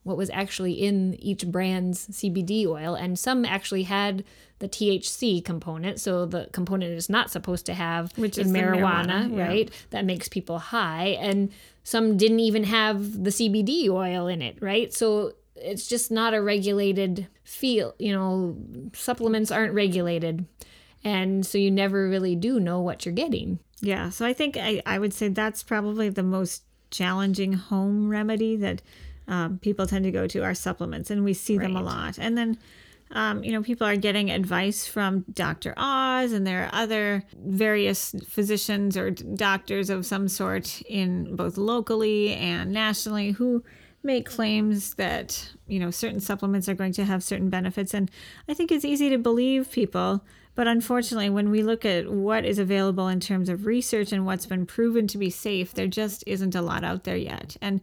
what was actually in each brand's CBD oil, and some actually had the THC component. So the component is not supposed to have Which in marijuana, marijuana, yeah. right? That makes people high. And some didn't even have the CBD oil in it, right? So it's just not a regulated field. You know, supplements aren't regulated. And so you never really do know what you're getting. Yeah, so I think I, I would say that's probably the most challenging home remedy that um, people tend to go to are supplements, and we see them a lot. And then, um, you know, people are getting advice from Dr. Oz, and there are other various physicians or doctors of some sort in both locally and nationally who make claims that you know certain supplements are going to have certain benefits and i think it's easy to believe people but unfortunately when we look at what is available in terms of research and what's been proven to be safe there just isn't a lot out there yet. And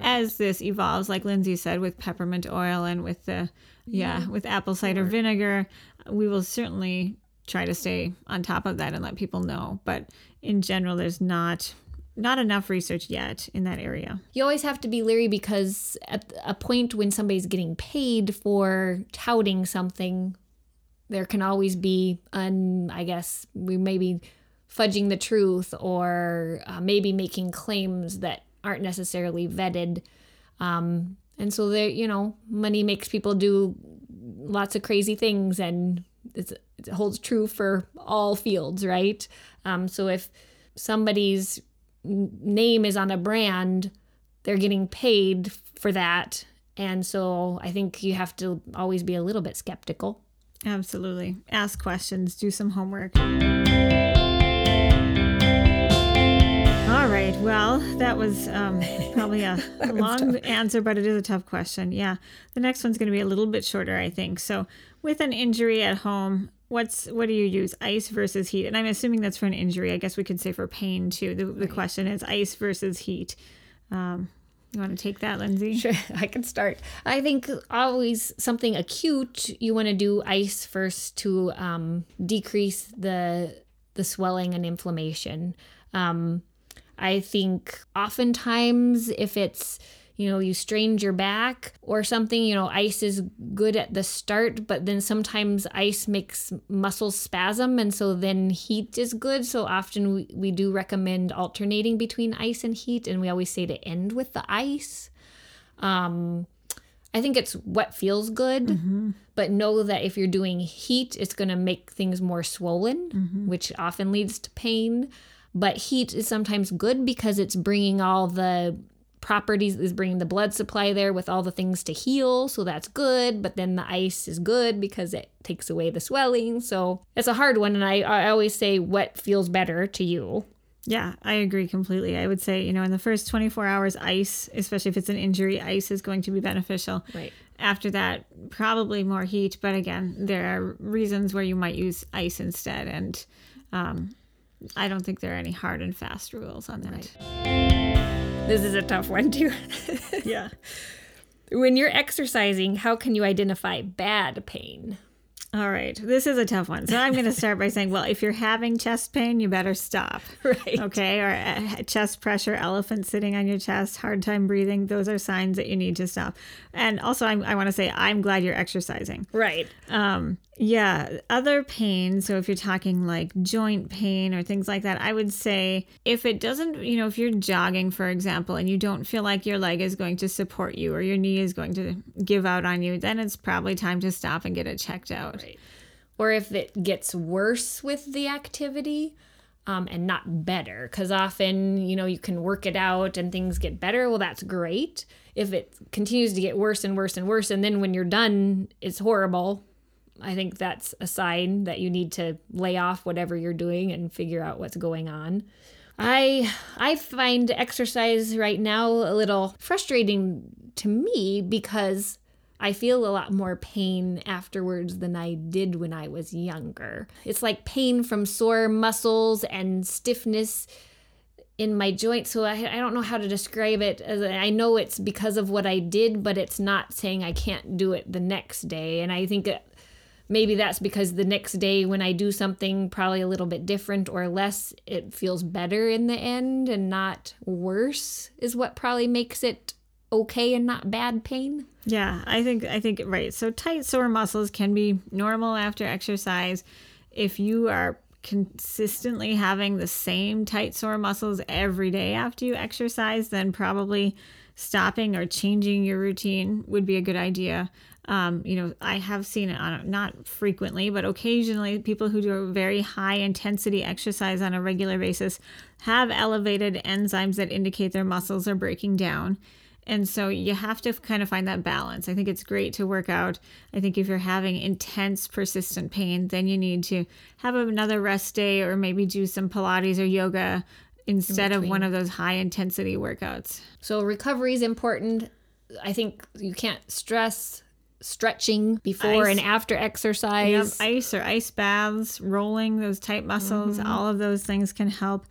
as this evolves like lindsay said with peppermint oil and with the yeah with apple cider vinegar we will certainly try to stay on top of that and let people know. But in general there's not not enough research yet in that area. You always have to be leery because at a point when somebody's getting paid for touting something, there can always be un I guess we may be fudging the truth or uh, maybe making claims that aren't necessarily vetted. Um, and so there, you know, money makes people do lots of crazy things, and it holds true for all fields, right? Um, so if somebody's name is on a brand, they're getting paid for that. And so I think you have to always be a little bit skeptical. Absolutely. Ask questions, do some homework. All right. Well, that was um, probably a long answer, but it is a tough question. Yeah. The next one's going to be a little bit shorter, I think. So, with an injury at home, what's what do you use, ice versus heat? And I'm assuming that's for an injury. I guess we could say for pain too. The, the question is ice versus heat. Um, you want to take that, Lindsay? Sure, I can start. I think always something acute, you want to do ice first to um, decrease the the swelling and inflammation. Um, I think oftentimes if it's you know, you strained your back or something, you know, ice is good at the start, but then sometimes ice makes muscles spasm. And so then heat is good. So often we, we do recommend alternating between ice and heat. And we always say to end with the ice. Um, I think it's what feels good, but know that if you're doing heat, it's going to make things more swollen, which often leads to pain. But heat is sometimes good because it's bringing all the properties, is bringing the blood supply there with all the things to heal. So that's good. But then the ice is good because it takes away the swelling. So it's a hard one. And I, I always say what feels better to you. Yeah, I agree completely. I would say, you know, in the first 24 hours, ice, especially if it's an injury, ice is going to be beneficial. Right. After that, probably more heat. But again, there are reasons where you might use ice instead. And um, I don't think there are any hard and fast rules on that. This is a tough one, too. Yeah. when you're exercising, how can you identify bad pain? All right. This is a tough one. So I'm going to start by saying, well, if you're having chest pain, you better stop. Right. Okay. Or uh, chest pressure, elephant sitting on your chest, hard time breathing. Those are signs that you need to stop. And also, I'm, I want to say, I'm glad you're exercising. Right. Um, yeah, other pain. So if you're talking like joint pain or things like that, I would say if it doesn't, you know, if you're jogging, for example, and you don't feel like your leg is going to support you or your knee is going to give out on you, then it's probably time to stop and get it checked out. Or if it gets worse with the activity um, and not better, because often, you know, you can work it out and things get better. Well, that's great. If it continues to get worse and worse and worse, and then when you're done, it's horrible. I think that's a sign that you need to lay off whatever you're doing and figure out what's going on. I I find exercise right now a little frustrating to me because I feel a lot more pain afterwards than I did when I was younger. It's like pain from sore muscles and stiffness in my joints. So I, I don't know how to describe it. As I know it's because of what I did, but it's not saying I can't do it the next day. And I think maybe that's because the next day when I do something probably a little bit different or less, it feels better in the end and not worse, is what probably makes it okay and not bad pain. Yeah, I think I think right. So tight sore muscles can be normal after exercise. If you are consistently having the same tight sore muscles every day after you exercise, then probably stopping or changing your routine would be a good idea. Um, you know, I have seen it on not frequently, but occasionally people who do a very high intensity exercise on a regular basis have elevated enzymes that indicate their muscles are breaking down. And so you have to kind of find that balance. I think it's great to work out. I think if you're having intense, persistent pain, then you need to have another rest day or maybe do some Pilates or yoga instead of one of those high intensity workouts. So recovery is important. I think you can't stress stretching before Ice. and after Yep, exercise. ice or ice baths, rolling those tight muscles, all of those things can help.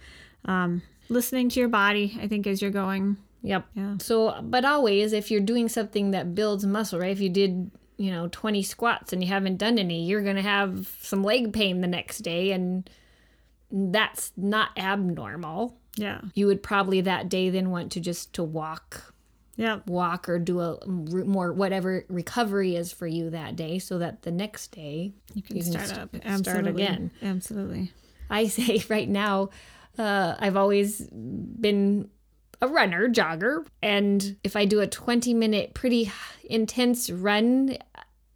Um, listening to your body, I think, as you're going. Yep. Yeah. So, but always, if you're doing something that builds muscle, right? If you did, you know, 20 squats and you haven't done any, you're going to have some leg pain the next day. And that's not abnormal. Yeah. You would probably that day then want to just to walk, Yeah. walk or do a more whatever recovery is for you that day so that the next day You can You can start st- up. start Absolutely. again. Absolutely. I say right now, uh, I've always been a runner, jogger, and if I do a 20 minute, pretty intense run,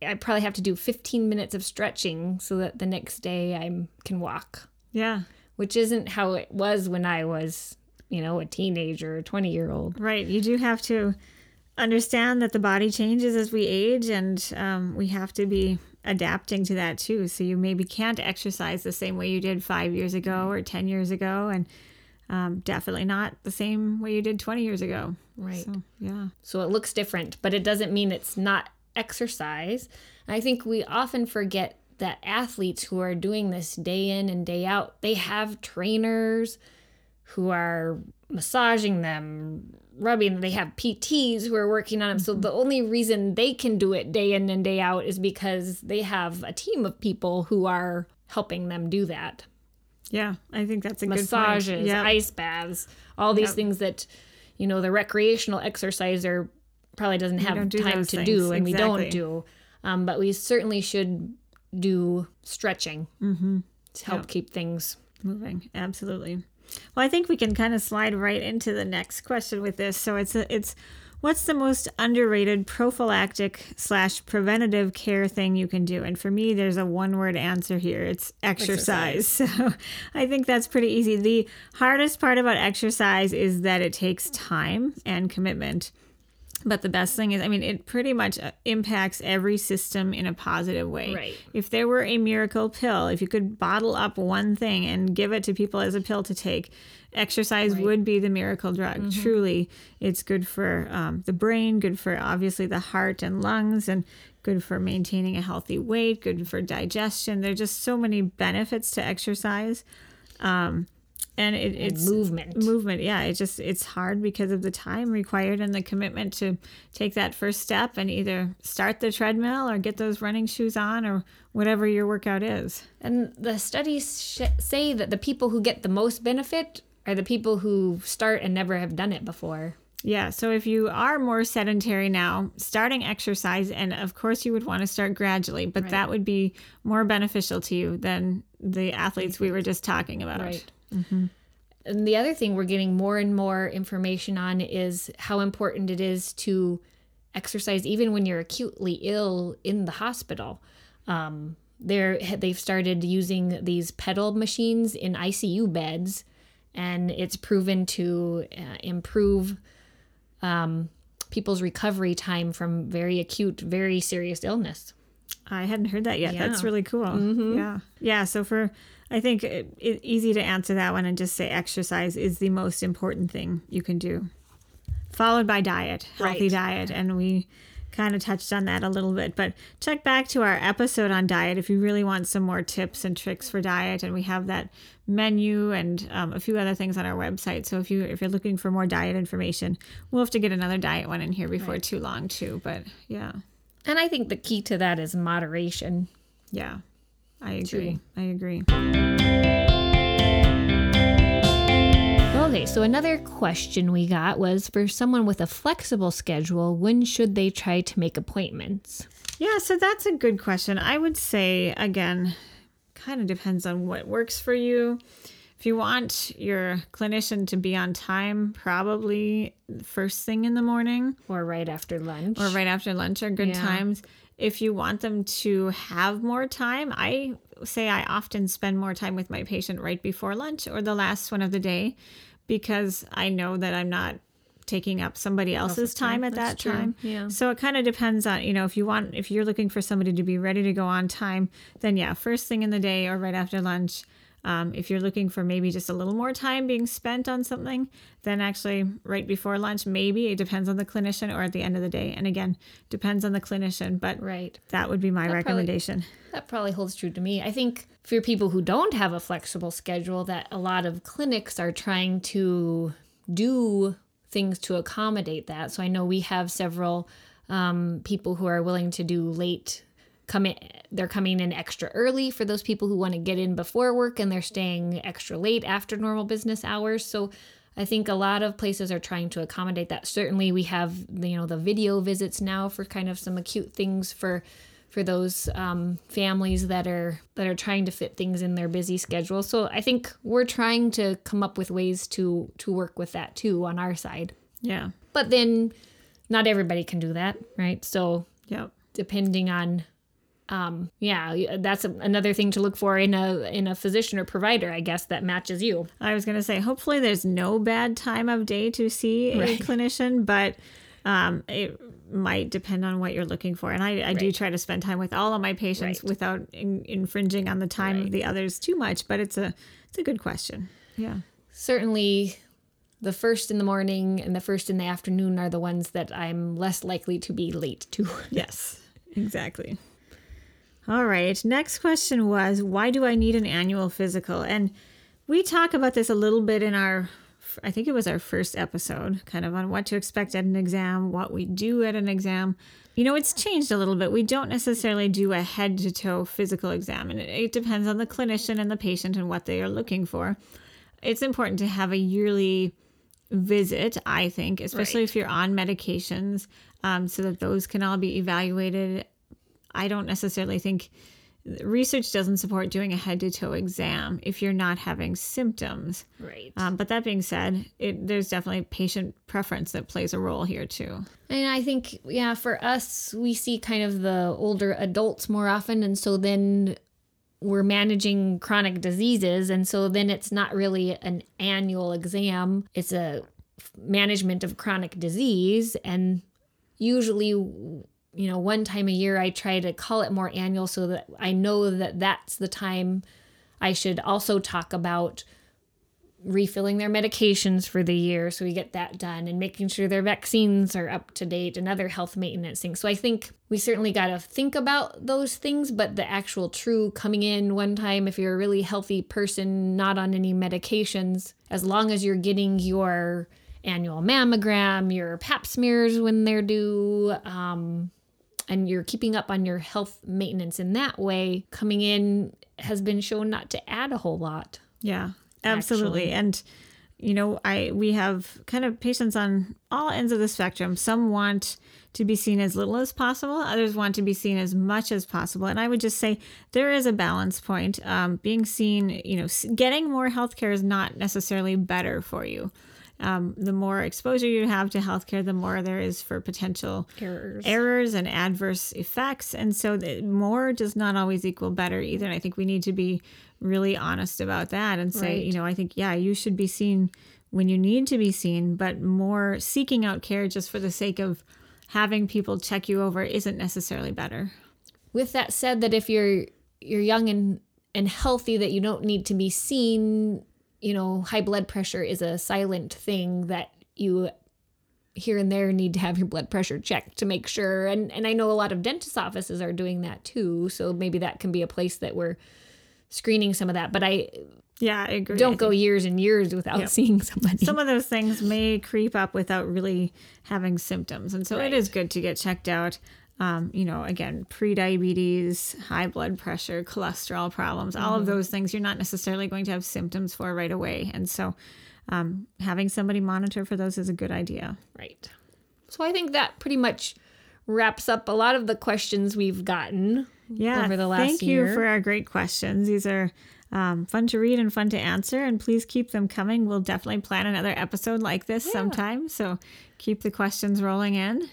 I probably have to do 15 minutes of stretching so that the next day I can walk, Yeah. which isn't how it was when I was, you know, a teenager, 20 year old. Right. You do have to understand that the body changes as we age, and um, we have to be adapting to that too. So you maybe can't exercise the same way you did five years ago or 10 years ago, and um, definitely not the same way you did 20 years ago. Right. So, yeah. So it looks different, but it doesn't mean it's not exercise. I think we often forget that athletes who are doing this day in and day out, they have trainers who are massaging them, rubbing, they have PTs who are working on them. So the only reason they can do it day in and day out is because they have a team of people who are helping them do that Yeah. I think that's a massages, good point. Yeah. ice baths, all these Yep. things that you know the recreational exerciser probably doesn't have don't time to things. do and we don't do um, but we certainly should do stretching Mm-hmm. to help keep things moving. Absolutely. Well i think we can kind of slide right into the next question with this. So it's a, it's what's the most underrated prophylactic slash preventative care thing you can do? And for me there's a one word answer here. It's exercise. so i think that's pretty easy. The hardest part about exercise is that it takes time and commitment but the best thing is, I mean, it pretty much uh, impacts every system in a positive way. Right. If there were a miracle pill, if you could bottle up one thing and give it to people as a pill to take, exercise would be the miracle drug. Truly, it's good for um, the brain, good for obviously the heart and lungs, and good for maintaining a healthy weight, good for digestion. There are just so many benefits to exercise. Um, and it, it's movement. movement yeah it just it's hard because of the time required and the commitment to take that first step and either start the treadmill or get those running shoes on or whatever your workout is And the studies sh- say that the people who get the most benefit are the people who start and never have done it before. yeah so if you are more sedentary now starting exercise and of course you would want to start gradually but that would be more beneficial to you than the athletes we were just talking about Right. And the other thing we're getting more and more information on is how important it is to exercise even when you're acutely ill in the hospital. Um, they're, they've started using these pedal machines in ICU beds, and it's proven to uh, improve um, people's recovery time from very acute, very serious illness. I hadn't heard that yet. That's Yeah. Mm-hmm. really cool. Yeah. Yeah. So for, I think it, it, easy to answer that one and just say exercise is the most important thing you can do, followed by diet, healthy Right. diet. And we kind of touched on that a little bit, but check back to our episode on diet if you really want some more tips and tricks for diet. And we have that menu and um, a few other things on our website. So if you, if you're looking for more diet information, we'll have to get another diet one in here before too long too. But yeah. And I think the key to that is moderation. Yeah, I agree. I agree. Okay, so another question we got was for someone with a flexible schedule, when should they try to make appointments? Yeah, so that's a good question. I would say, again, kind of depends on what works for you. If you want your clinician to be on time, probably first thing in the morning Or right after lunch? or right after lunch are good Yeah. times. If you want them to have more time, I say I often spend more time with my patient right before lunch or the last one of the day because I know that I'm not taking up somebody else's time at that true. time. Yeah. So it kind of depends on, you know, if you want if you're looking for somebody to be ready to go on time, then yeah, first thing in the day or right after lunch. Um, if you're looking for maybe just a little more time being spent on something, then actually right before lunch, maybe it depends on the clinician or at the end of the day. And again, depends on the clinician, but right. that would be my probably- recommendation. That probably holds true to me. I think for people who don't have a flexible schedule, that a lot of clinics are trying to do things to accommodate that. So I know we have several um, people who are willing to do late come in they're coming in extra early for those people who want to get in before work and they're staying extra late after normal business hours. So i think a lot of places are trying to accommodate that. Certainly we have you know the video visits now for kind of some acute things for for those um, families that are that are trying to fit things in their busy schedule. So i think we're trying to come up with ways to to work with that too on our side. Yeah. but then not everybody can do that right? So yeah depending on um yeah that's a, another thing to look for in a in a physician or provider i guess that matches you I was going to say, hopefully, there's no bad time of day to see a Right. clinician, but um, it might depend on what you're looking for. And I, I do try to spend time with all of my patients Right. without in, infringing on the time of the others too much. But it's a it's a good question. Yeah. certainly the first in the morning and the first in the afternoon are the ones that i'm less likely to be late to Yes. Exactly. All right. Next question was why do I need an annual physical? And we talk about this a little bit in our I think it was our first episode, kind of on what to expect at an exam, what we do at an exam. You know, it's changed a little bit. We don't necessarily do a head to toe physical exam, and it, it depends on the clinician and the patient and what they are looking for. It's important to have a yearly visit, I think, especially Right. if you're on medications, um, so that those can all be evaluated. I don't necessarily think research doesn't support doing a head to toe exam if you're not having symptoms. Right. Um, but that being said, it, there's definitely patient preference that plays a role here too. And I think, yeah, for us, we see kind of the older adults more often. And so then we're managing chronic diseases. And so then it's not really an annual exam, it's a management of chronic disease. And usually, you know, one time a year, I try to call it more annual so that I know that that's the time I should also talk about refilling their medications for the year so we get that done and making sure their vaccines are up to date and other health maintenance things. So I think we certainly got to think about those things, but the actual true coming in one time if you're a really healthy person not on any medications as long as you're getting your annual mammogram, your pap smears when they're due, um, and you're keeping up on your health maintenance in that way, coming in has been shown not to add a whole lot. Yeah, absolutely. And you know, I we have kind of patients on all ends of the spectrum. Some want to be seen as little as possible. Others want to be seen as much as possible. And I would just say there is a balance point. Um, being seen, you know, getting more healthcare is not necessarily better for you. Um, the more exposure you have to healthcare, the more there is for potential Errors. errors and adverse effects. And so the more does not always equal better either. And I think we need to be really honest about that and say, Right. you know, I think, yeah, you should be seen when you need to be seen, but more seeking out care just for the sake of having people check you over isn't necessarily better. with that said that if you're you're young and and healthy that you don't need to be seen you know high blood pressure is a silent thing that you here and there need to have your blood pressure checked to make sure and and I know a lot of dentist offices are doing that too so maybe that can be a place that we're screening some of that but I Yeah, I agree. Don't think go years and years without seeing somebody some of those things may creep up without really having symptoms. And so it is good to get checked out. Um, you know, again, pre-diabetes, high blood pressure, cholesterol problems, all of those things you're not necessarily going to have symptoms for right away. And so um, having somebody monitor for those is a good idea. Right. So I think that pretty much wraps up a lot of the questions we've gotten Yeah. over the last thank year. Thank you for our great questions. These are um, fun to read and fun to answer. And please keep them coming. We'll definitely plan another episode like this sometime. So keep the questions rolling in.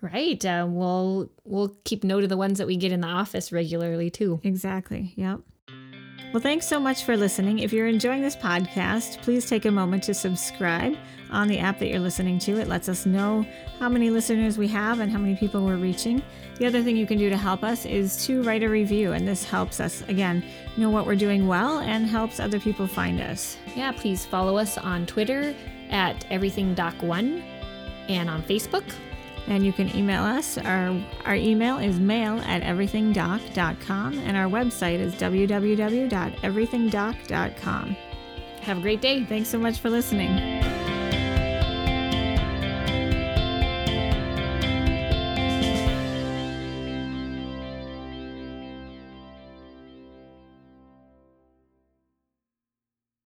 Right. Uh, we'll we'll keep note of the ones that we get in the office regularly too. Exactly. Yep. Well, thanks so much for listening. If you're enjoying this podcast, please take a moment to subscribe on the app that you're listening to. It lets us know how many listeners we have and how many people we're reaching. The other thing you can do to help us is to write a review, and this helps us, again, know what we're doing well and helps other people find us. Yeah. Please follow us on Twitter at everythingdoc1 and on Facebook. And you can email us. Our, our email is mail at everythingdoc.com, and our website is www.everythingdoc.com. Have a great day. Thanks so much for listening.